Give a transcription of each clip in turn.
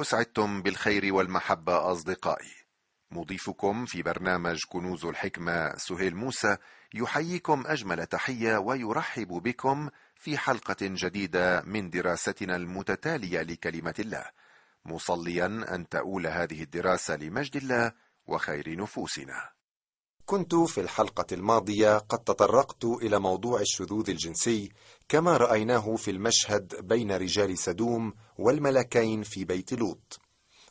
أسعدتم بالخير والمحبة أصدقائي. مضيفكم في برنامج كنوز الحكمة سهيل موسى يحييكم أجمل تحية ويرحب بكم في حلقة جديدة من دراستنا المتتالية لكلمة الله. مصليا أن تؤول هذه الدراسة لمجد الله وخير نفوسنا. كنت في الحلقة الماضية قد تطرقت إلى موضوع الشذوذ الجنسي كما رأيناه في المشهد بين رجال سدوم والملكين في بيت لوط.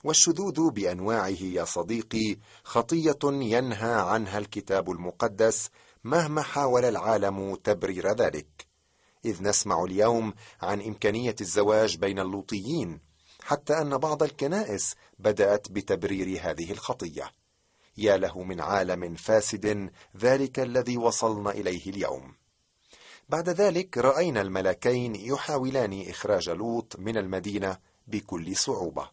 والشذوذ بأنواعه يا صديقي خطية ينهى عنها الكتاب المقدس مهما حاول العالم تبرير ذلك. إذ نسمع اليوم عن إمكانية الزواج بين اللوطيين، حتى أن بعض الكنائس بدأت بتبرير هذه الخطية. يا له من عالم فاسد ذلك الذي وصلنا إليه اليوم. بعد ذلك رأينا الملكين يحاولان إخراج لوط من المدينة بكل صعوبة.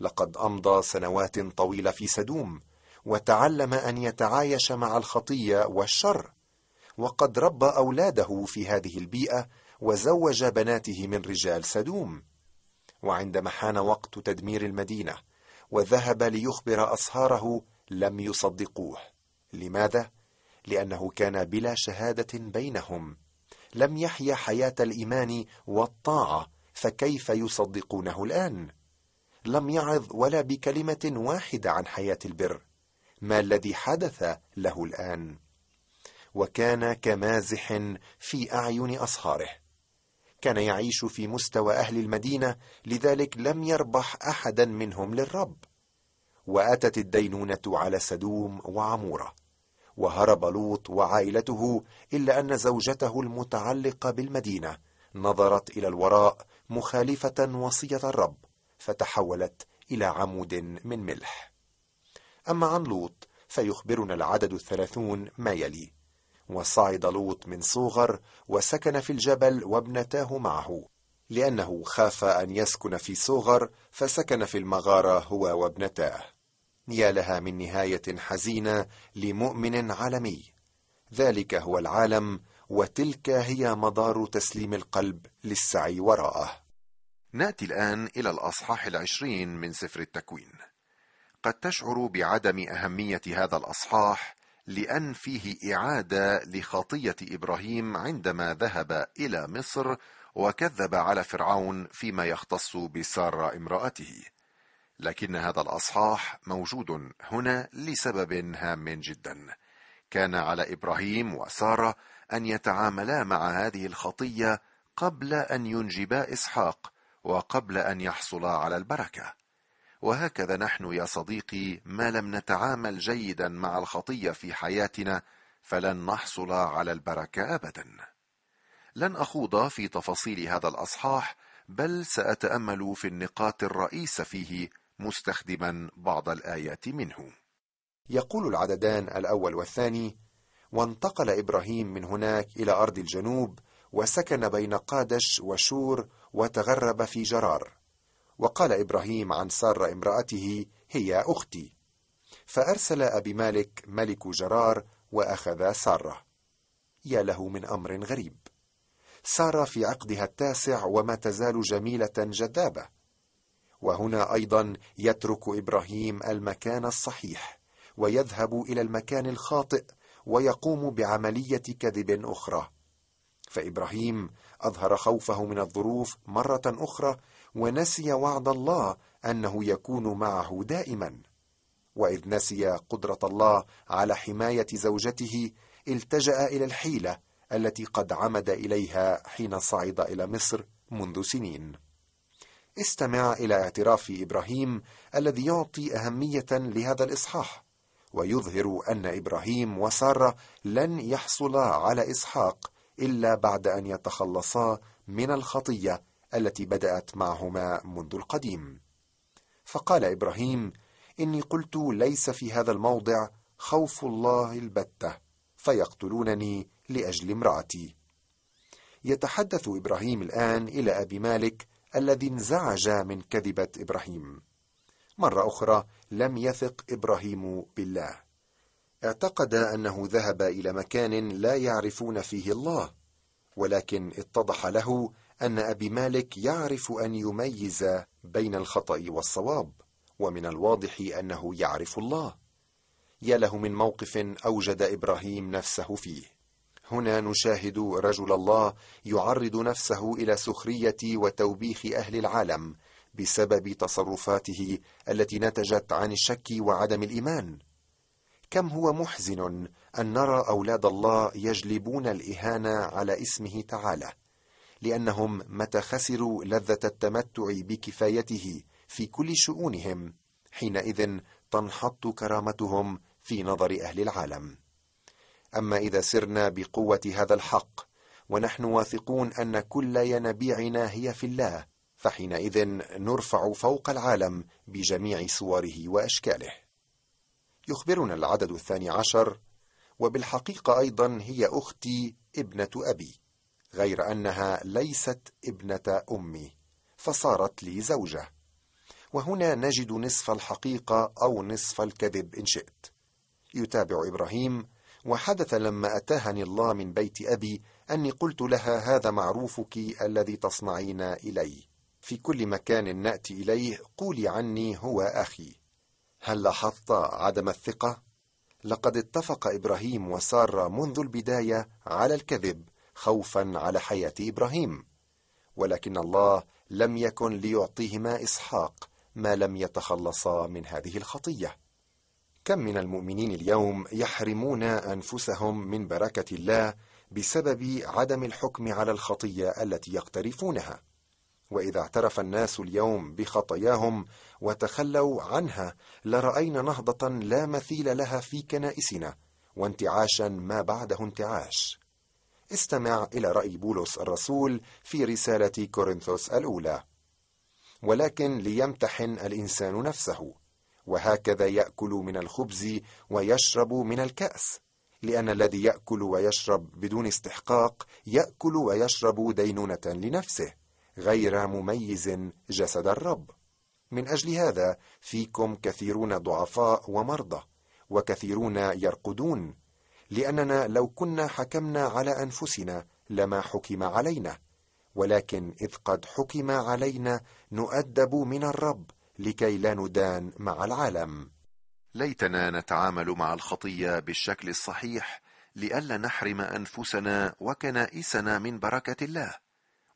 لقد أمضى سنوات طويلة في سدوم وتعلم أن يتعايش مع الخطية والشر وقد ربى أولاده في هذه البيئة وزوج بناته من رجال سدوم. وعندما حان وقت تدمير المدينة وذهب ليخبر اصهاره لم يصدقوه. لماذا؟ لأنه كان بلا شهادة بينهم. لم يحيا حياة الإيمان والطاعة فكيف يصدقونه الآن؟ لم يعظ ولا بكلمة واحدة عن حياة البر. ما الذي حدث له الآن؟ وكان كمازح في أعين أصهاره. كان يعيش في مستوى أهل المدينة لذلك لم يربح أحدا منهم للرب. وأتت الدينونة على سدوم وعمورة وهرب لوط وعائلته إلا أن زوجته المتعلقة بالمدينة نظرت إلى الوراء مخالفة وصية الرب فتحولت إلى عمود من ملح. أما عن لوط فيخبرنا العدد الثلاثون ما يلي. وصعد لوط من صوغر وسكن في الجبل وابنتاه معه لأنه خاف أن يسكن في صوغر فسكن في المغارة هو وابنتاه. يا لها من نهاية حزينة لمؤمن عالمي. ذلك هو العالم وتلك هي مدار تسليم القلب للسعي وراءه. نأتي الآن إلى الأصحاح العشرين من سفر التكوين. قد تشعر بعدم أهمية هذا الأصحاح لأن فيه إعادة لخطية إبراهيم عندما ذهب إلى مصر وكذب على فرعون فيما يختص بسارة امرأته. لكن هذا الأصحاح موجود هنا لسبب هام جدا. كان على إبراهيم وسارة أن يتعاملا مع هذه الخطية قبل أن ينجبا إسحاق وقبل أن يحصلا على البركة. وهكذا نحن يا صديقي ما لم نتعامل جيدا مع الخطية في حياتنا فلن نحصل على البركة ابدا. لن أخوض في تفاصيل هذا الأصحاح بل سأتأمل في النقاط الرئيسة فيه مستخدما بعض الآيات منه. يقول العددان الأول والثاني وانتقل إبراهيم من هناك إلى أرض الجنوب وسكن بين قادش وشور وتغرب في جرار. وقال إبراهيم عن ساره امرأته هي أختي فأرسل أبي مالك ملك جرار وأخذ ساره. يا له من أمر غريب. ساره في عقدها التاسع وما تزال جميلة جذابة. وهنا أيضا يترك إبراهيم المكان الصحيح ويذهب إلى المكان الخاطئ ويقوم بعملية كذب أخرى. فإبراهيم أظهر خوفه من الظروف مرة أخرى ونسي وعد الله أنه يكون معه دائما. وإذ نسي قدرة الله على حماية زوجته التجأ إلى الحيلة التي قد عمد إليها حين صعد إلى مصر منذ سنين. استمع إلى اعتراف إبراهيم الذي يعطي أهمية لهذا الإصحاح ويظهر أن إبراهيم وسارة لن يحصلا على إسحاق إلا بعد أن يتخلصا من الخطية التي بدأت معهما منذ القديم. فقال إبراهيم إني قلت ليس في هذا الموضع خوف الله البتة فيقتلونني لأجل امرأتي. يتحدث إبراهيم الآن إلى أبي مالك الذي انزعج من كذبة إبراهيم. مرة أخرى لم يثق إبراهيم بالله. اعتقد أنه ذهب إلى مكان لا يعرفون فيه الله ولكن اتضح له أن أبي مالك يعرف أن يميز بين الخطأ والصواب ومن الواضح أنه يعرف الله. يا له من موقف أوجد إبراهيم نفسه فيه. هنا نشاهد رجل الله يعرض نفسه إلى سخرية وتوبيخ أهل العالم بسبب تصرفاته التي نتجت عن الشك وعدم الإيمان. كم هو محزن أن نرى أولاد الله يجلبون الإهانة على اسمه تعالى لأنهم متى خسروا لذة التمتع بكفايته في كل شؤونهم حينئذ تنحط كرامتهم في نظر أهل العالم. أما إذا سرنا بقوة هذا الحق ونحن واثقون أن كل ينابيعنا هي في الله فحينئذ نرفع فوق العالم بجميع صوره وأشكاله. يخبرنا العدد الثاني عشر وبالحقيقة أيضا هي أختي ابنة أبي غير أنها ليست ابنة أمي فصارت لي زوجة. وهنا نجد نصف الحقيقة أو نصف الكذب إن شئت. يتابع إبراهيم وحدث لما أتاهني الله من بيت أبي أني قلت لها هذا معروفك الذي تصنعين الي في كل مكان نأتي إليه قولي عني هو أخي. هل لاحظت عدم الثقة؟ لقد اتفق إبراهيم وساره منذ البداية على الكذب خوفا على حياة إبراهيم. ولكن الله لم يكن ليعطيهما إسحاق ما لم يتخلصا من هذه الخطية. كم من المؤمنين اليوم يحرمون أنفسهم من بركة الله بسبب عدم الحكم على الخطية التي يقترفونها؟ وإذا اعترف الناس اليوم بخطاياهم وتخلوا عنها لرأينا نهضة لا مثيل لها في كنائسنا وانتعاشا ما بعده انتعاش. استمع إلى رأي بولس الرسول في رسالة كورنثوس الأولى. ولكن ليمتحن الإنسان نفسه وهكذا يأكل من الخبز ويشرب من الكأس. لأن الذي يأكل ويشرب بدون استحقاق يأكل ويشرب دينونة لنفسه غير مميز جسد الرب. من أجل هذا فيكم كثيرون ضعفاء ومرضى وكثيرون يرقدون. لأننا لو كنا حكمنا على أنفسنا لما حكم علينا ولكن إذ قد حكم علينا نؤدب من الرب. لكي لا ندان مع العالم. ليتنا نتعامل مع الخطية بالشكل الصحيح لئلا نحرم أنفسنا وكنائسنا من بركة الله.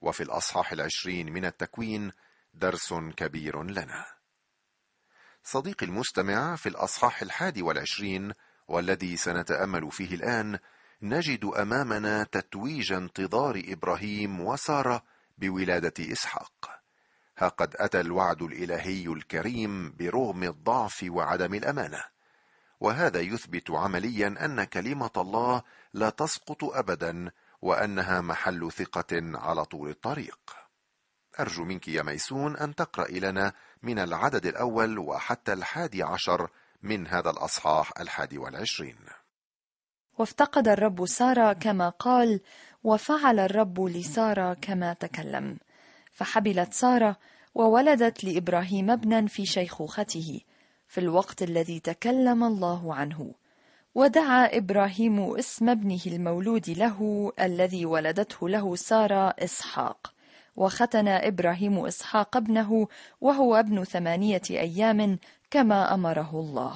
وفي الأصحاح العشرين من التكوين درس كبير لنا. صديقي المستمع في الأصحاح الحادي والعشرين والذي سنتأمل فيه الآن نجد أمامنا تتويج انتظار إبراهيم وسارة بولادة إسحاق. ها قد أتى الوعد الإلهي الكريم برغم الضعف وعدم الأمانة. وهذا يثبت عمليا أن كلمة الله لا تسقط ابدا وأنها محل ثقة على طول الطريق. أرجو منك يا ميسون أن تقرا لنا من العدد الأول وحتى الحادي عشر من هذا الأصحاح الحادي والعشرين. وافتقد الرب سارة كما قال وفعل الرب لسارة كما تكلم. فحبلت سارة وولدت لإبراهيم ابنا في شيخوخته في الوقت الذي تكلم الله عنه ودعا إبراهيم اسم ابنه المولود له الذي ولدته له سارة إسحاق وختن إبراهيم إسحاق ابنه وهو ابن ثمانية أيام كما أمره الله.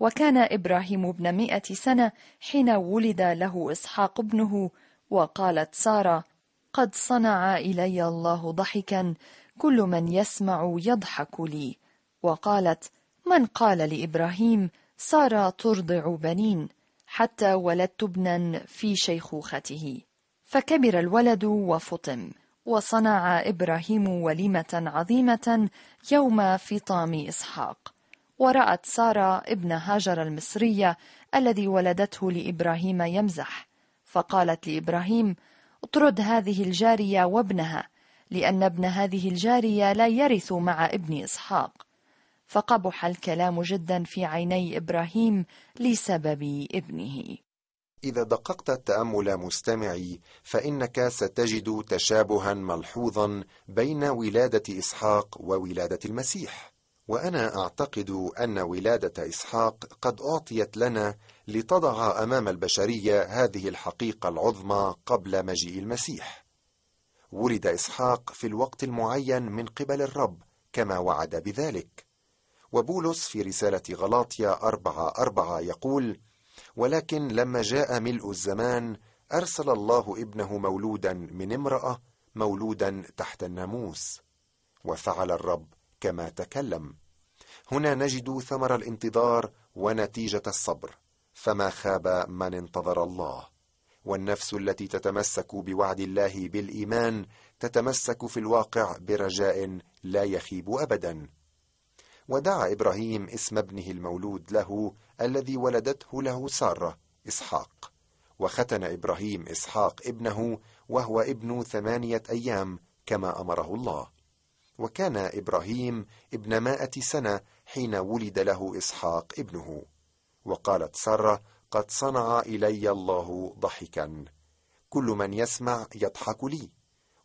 وكان إبراهيم ابن مائه سنة حين ولد له إسحاق ابنه وقالت سارة قد صنع إلي الله ضحكا كل من يسمع يضحك لي. وقالت من قال لإبراهيم سارة ترضع بنين حتى ولدت ابنا في شيخوخته. فكبر الولد وفطم وصنع إبراهيم وليمة عظيمة يوم فطام إسحاق. ورأت سارة ابن هاجر المصرية الذي ولدته لإبراهيم يمزح. فقالت لإبراهيم اطرد هذه الجارية وابنها لأن ابن هذه الجارية لا يرث مع ابن إسحاق. فقبح الكلام جدا في عيني إبراهيم لسبب ابنه. إذا دققت التأمل مستمعي فإنك ستجد تشابها ملحوظا بين ولادة إسحاق وولادة المسيح. وأنا أعتقد أن ولادة إسحاق قد أعطيت لنا لتضع أمام البشرية هذه الحقيقة العظمى قبل مجيء المسيح. ولد إسحاق في الوقت المعين من قبل الرب كما وعد بذلك. وبولس في رسالة غلاطيا أربعة أربعة يقول ولكن لما جاء ملء الزمان أرسل الله ابنه مولودا من امرأة مولودا تحت الناموس. وفعل الرب كما تكلم. هنا نجد ثمر الانتظار ونتيجة الصبر فما خاب من انتظر الله. والنفس التي تتمسك بوعد الله بالإيمان تتمسك في الواقع برجاء لا يخيب ابدا. ودعا إبراهيم اسم ابنه المولود له الذي ولدته له سارة إسحاق. وختن إبراهيم إسحاق ابنه وهو ابن ثمانية أيام كما أمره الله. وكان إبراهيم ابن مائة سنة حين ولد له إسحاق ابنه. وقالت سارة قد صنع إلي الله ضحكا. كل من يسمع يضحك لي.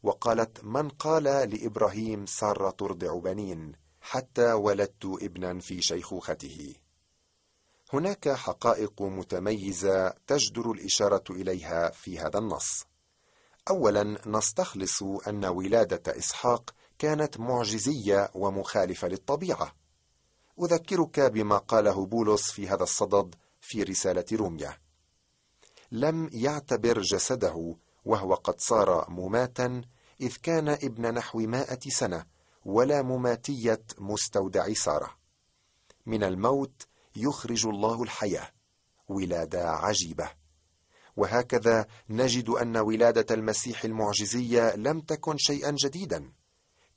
وقالت من قال لإبراهيم سارة ترضع بنين؟ حتى ولدت ابنا في شيخوخته. هناك حقائق متميزة تجدر الإشارة إليها في هذا النص. اولا نستخلص أن ولادة إسحاق كانت معجزية ومخالفة للطبيعة. أذكرك بما قاله بولس في هذا الصدد في رسالة روميا لم يعتبر جسده وهو قد صار مماتا إذ كان ابن نحو مائة سنة ولا مماتية مستودع سارة. من الموت يخرج الله الحياة ولادة عجيبة. وهكذا نجد أن ولادة المسيح المعجزية لم تكن شيئا جديدا.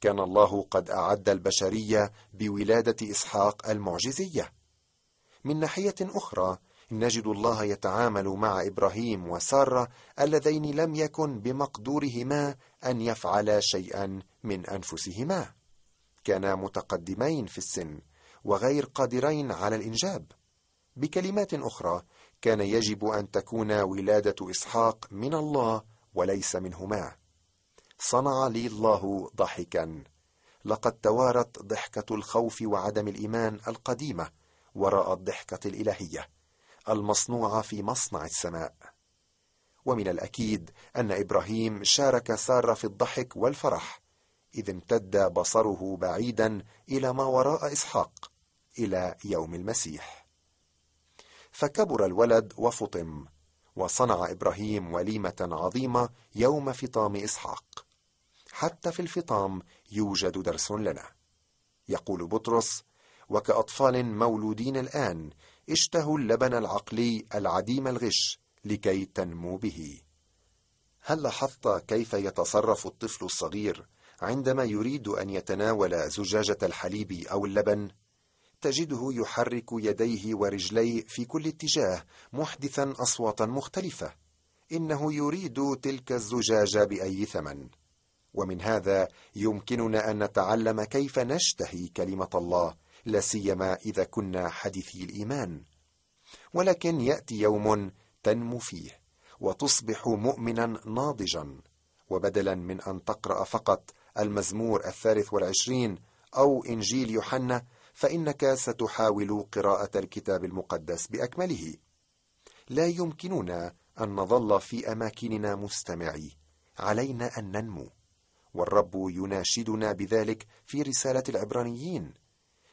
كان الله قد أعد البشرية بولادة إسحاق المعجزية. من ناحية أخرى نجد الله يتعامل مع إبراهيم وسارة اللذين لم يكن بمقدورهما أن يفعلا شيئا من أنفسهما. كانا متقدمين في السن وغير قادرين على الإنجاب. بكلمات أخرى كان يجب أن تكون ولادة إسحاق من الله وليس منهما. صنع لي الله ضحكا. لقد توارت ضحكة الخوف وعدم الإيمان القديمة وراء الضحكة الإلهية المصنوعة في مصنع السماء. ومن الأكيد أن إبراهيم شارك سارة في الضحك والفرح إذ امتد بصره بعيدا إلى ما وراء إسحاق إلى يوم المسيح. فكبر الولد وفطم وصنع إبراهيم وليمة عظيمة يوم فطام إسحاق. حتى في الفطام يوجد درس لنا. يقول بطرس وكأطفال مولودين الآن اشتهوا اللبن العقلي العديم الغش لكي تنمو به. هل لاحظت كيف يتصرف الطفل الصغير عندما يريد أن يتناول زجاجة الحليب أو اللبن؟ تجده يحرك يديه ورجليه في كل اتجاه محدثا اصواتا مختلفة. إنه يريد تلك الزجاجة بأي ثمن. ومن هذا يمكننا أن نتعلم كيف نشتهي كلمة الله لا سيما إذا كنا حديثي الإيمان. ولكن يأتي يوم تنمو فيه وتصبح مؤمنا ناضجا وبدلا من أن تقرأ فقط المزمور الثالث والعشرين أو إنجيل يوحنا فإنك ستحاول قراءة الكتاب المقدس بأكمله. لا يمكننا أن نظل في أماكننا مستمعي علينا أن ننمو. والرب يناشدنا بذلك في رسالة العبرانيين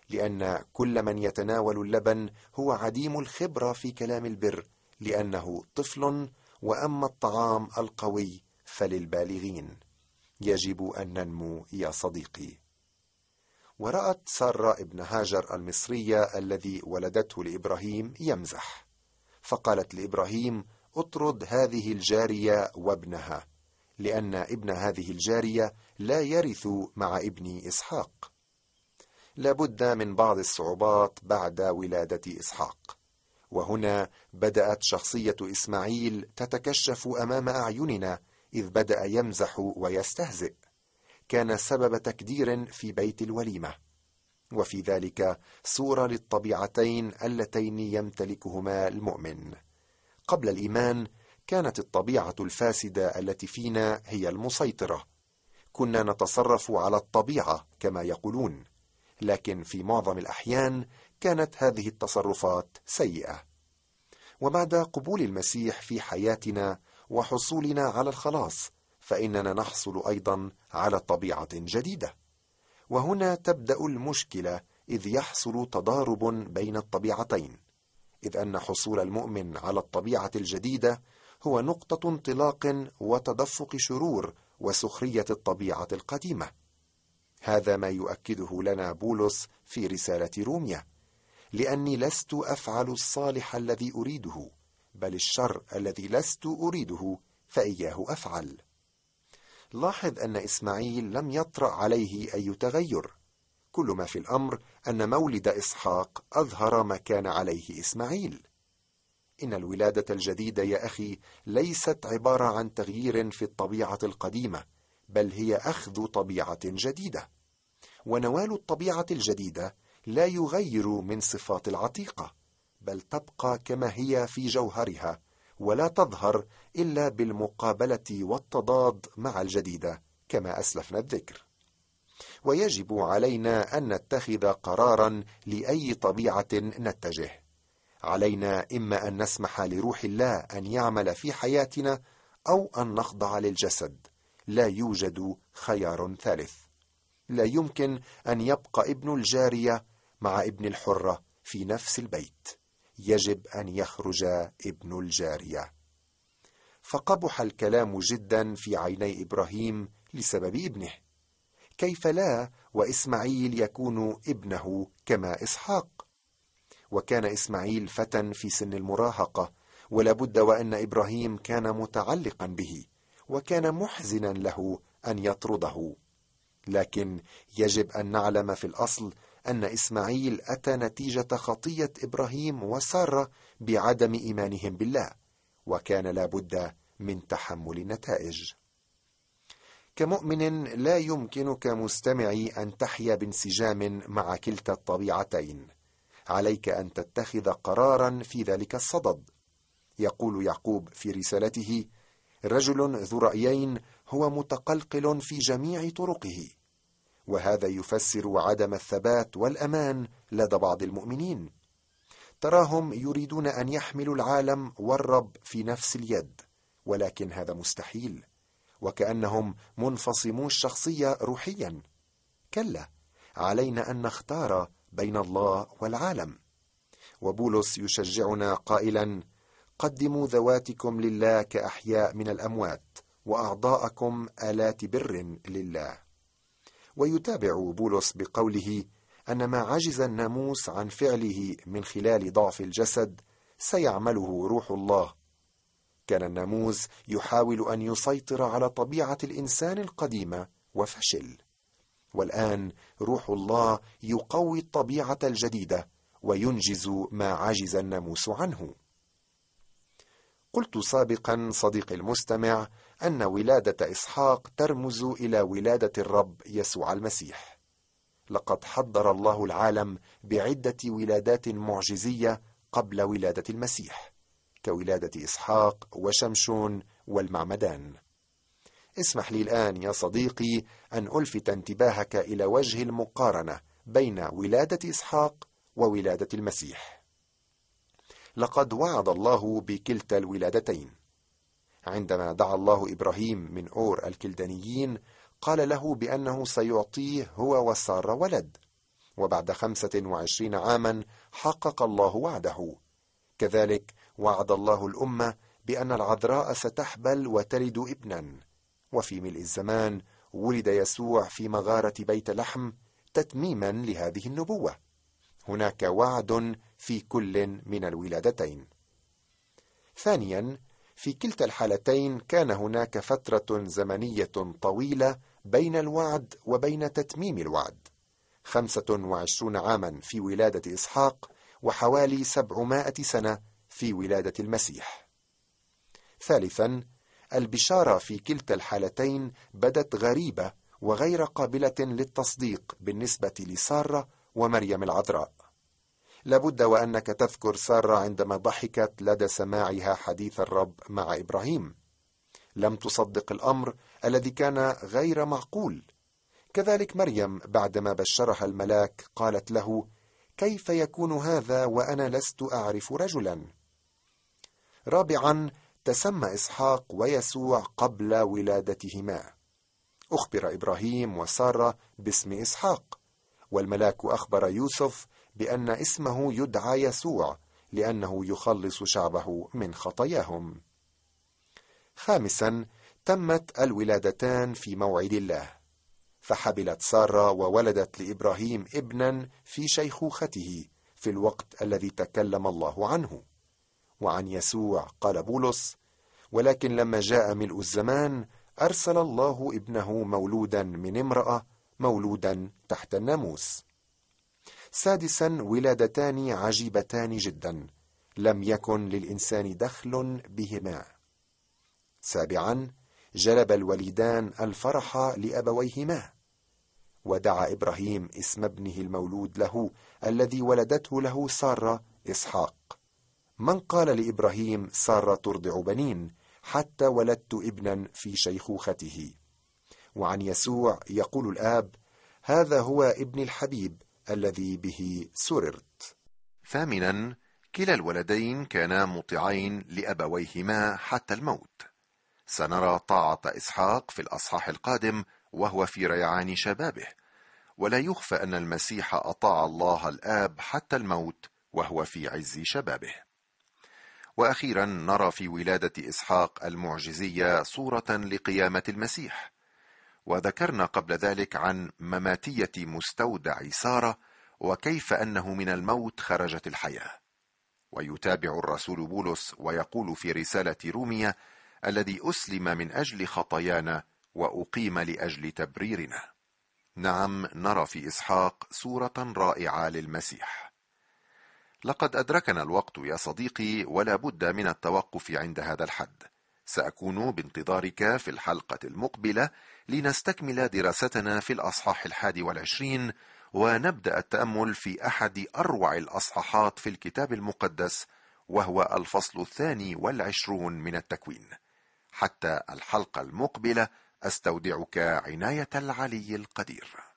لأن كل من يتناول اللبن هو عديم الخبرة في كلام البر لأنه طفل وأما الطعام القوي فللبالغين. يجب أن ننمو يا صديقي. ورأت سارة ابن هاجر المصرية الذي ولدته لإبراهيم يمزح فقالت لإبراهيم اطرد هذه الجارية وابنها. لأن ابن هذه الجارية لا يرث مع ابن إسحاق. لابد من بعض الصعوبات بعد ولادة إسحاق. وهنا بدأت شخصية إسماعيل تتكشف أمام أعيننا إذ بدأ يمزح ويستهزئ. كان سبب تكدير في بيت الوليمة. وفي ذلك صورة للطبيعتين اللتين يمتلكهما المؤمن. قبل الإيمان كانت الطبيعة الفاسدة التي فينا هي المسيطرة. كنا نتصرف على الطبيعة كما يقولون لكن في معظم الأحيان كانت هذه التصرفات سيئة. وبعد قبول المسيح في حياتنا وحصولنا على الخلاص فإننا نحصل أيضا على طبيعة جديدة. وهنا تبدأ المشكلة إذ يحصل تضارب بين الطبيعتين. إذ أن حصول المؤمن على الطبيعة الجديدة هو نقطة انطلاق وتدفق شرور وسخرية الطبيعة القديمة. هذا ما يؤكده لنا بولس في رسالة روميا. لأني لست أفعل الصالح الذي أريده بل الشر الذي لست أريده فإياه أفعل. لاحظ أن إسماعيل لم يطرأ عليه أي تغير. كل ما في الأمر أن مولد إسحاق أظهر ما كان عليه إسماعيل. إن الولادة الجديدة يا أخي ليست عبارة عن تغيير في الطبيعة القديمة بل هي أخذ طبيعة جديدة. ونوال الطبيعة الجديدة لا يغير من صفات العتيقة بل تبقى كما هي في جوهرها ولا تظهر إلا بالمقابلة والتضاد مع الجديدة كما أسلفنا الذكر. ويجب علينا أن نتخذ قرارا لأي طبيعة نتجه. علينا إما أن نسمح لروح الله أن يعمل في حياتنا أو أن نخضع للجسد. لا يوجد خيار ثالث. لا يمكن أن يبقى ابن الجارية مع ابن الحرة في نفس البيت. يجب أن يخرج ابن الجارية. فقبح الكلام جدا في عيني إبراهيم لسبب ابنه. كيف لا وإسماعيل يكون ابنه كما إسحاق؟ وكان إسماعيل فتى في سن المراهقة ولابد وأن إبراهيم كان متعلقا به وكان محزنا له أن يطرده. لكن يجب أن نعلم في الأصل أن إسماعيل أتى نتيجة خطية إبراهيم وسارة بعدم إيمانهم بالله وكان لابد من تحمل النتائج. كمؤمن لا يمكنك مستمعي أن تحيا بانسجام مع كلتا الطبيعتين. عليك أن تتخذ قرارا في ذلك الصدد. يقول يعقوب في رسالته رجل ذو رأيين هو متقلقل في جميع طرقه. وهذا يفسر عدم الثبات والأمان لدى بعض المؤمنين. تراهم يريدون أن يحملوا العالم والرب في نفس اليد ولكن هذا مستحيل. وكأنهم منفصمو الشخصية روحيا. كلا علينا أن نختار بين الله والعالم. وبولس يشجعنا قائلا قدموا ذواتكم لله كأحياء من الأموات وأعضاءكم آلات بر لله. ويتابع بولس بقوله أن ما عجز الناموس عن فعله من خلال ضعف الجسد سيعمله روح الله. كان الناموس يحاول أن يسيطر على طبيعة الإنسان القديمة وفشل. والآن روح الله يقوي الطبيعة الجديدة وينجز ما عجز الناموس عنه. قلت سابقا صديقي المستمع أن ولادة إسحاق ترمز إلى ولادة الرب يسوع المسيح. لقد حضر الله العالم بعدة ولادات معجزية قبل ولادة المسيح كولادة إسحاق وشمشون والمعمدان. اسمح لي الآن يا صديقي أن ألفت انتباهك إلى وجه المقارنة بين ولادة إسحاق وولادة المسيح. لقد وعد الله بكلتا الولادتين. عندما دعا الله إبراهيم من أور الكلدانيين قال له بأنه سيعطيه هو وساره ولد. وبعد خمسة وعشرين عاما حقق الله وعده. كذلك وعد الله الأمة بأن العذراء ستحبل وتلد ابنا. وفي ملء الزمان ولد يسوع في مغارة بيت لحم تتميما لهذه النبوة. هناك وعد في كل من الولادتين. ثانيا في كلتا الحالتين كان هناك فترة زمنية طويلة بين الوعد وبين تتميم الوعد. خمسة وعشرون عاما في ولادة إسحاق وحوالي سبعمائة سنة في ولادة المسيح. ثالثا البشارة في كلتا الحالتين بدت غريبة وغير قابلة للتصديق بالنسبة لسارة ومريم العذراء. لابد وأنك تذكر سارة عندما ضحكت لدى سماعها حديث الرب مع إبراهيم. لم تصدق الأمر الذي كان غير معقول. كذلك مريم بعدما بشرها الملاك قالت له كيف يكون هذا وأنا لست أعرف رجلا؟ رابعا تسمى إسحاق ويسوع قبل ولادتهما. أخبر إبراهيم وسارة باسم إسحاق. والملاك أخبر يوسف بأن اسمه يدعى يسوع لأنه يخلص شعبه من خطاياهم. خامسا تمت الولادتان في موعد الله. فحبلت سارة وولدت لإبراهيم ابنا في شيخوخته في الوقت الذي تكلم الله عنه. وعن يسوع قال بولس ولكن لما جاء ملء الزمان أرسل الله ابنه مولودا من امرأة مولودا تحت الناموس. سادسا ولادتان عجيبتان جدا. لم يكن للإنسان دخل بهما. سابعا جلب الوليدان الفرح لأبويهما. ودعا إبراهيم اسم ابنه المولود له الذي ولدته له سارة إسحاق. من قال لإبراهيم سارة ترضع بنين؟ حتى ولدت ابنا في شيخوخته. وعن يسوع يقول الآب هذا هو ابن الحبيب الذي به سررت. ثامنا كلا الولدين كانا مطيعين لأبويهما حتى الموت. سنرى طاعة إسحاق في الأصحاح القادم وهو في ريعان شبابه. ولا يخفى أن المسيح أطاع الله الآب حتى الموت وهو في عز شبابه. وأخيرا نرى في ولادة إسحاق المعجزية صورة لقيامة المسيح. وذكرنا قبل ذلك عن مماتية مستودع سارة وكيف أنه من الموت خرجت الحياة. ويتابع الرسول بولس ويقول في رسالة روميا الذي أسلم من أجل خطايانا وأقيم لأجل تبريرنا. نعم نرى في إسحاق صورة رائعة للمسيح. لقد أدركنا الوقت يا صديقي ولا بد من التوقف عند هذا الحد. سأكون بانتظارك في الحلقة المقبلة لنستكمل دراستنا في الأصحاح الحادي والعشرين ونبدأ التأمل في أحد أروع الأصحاحات في الكتاب المقدس وهو الفصل الثاني والعشرون من التكوين. حتى الحلقة المقبلة أستودعك عناية العلي القدير.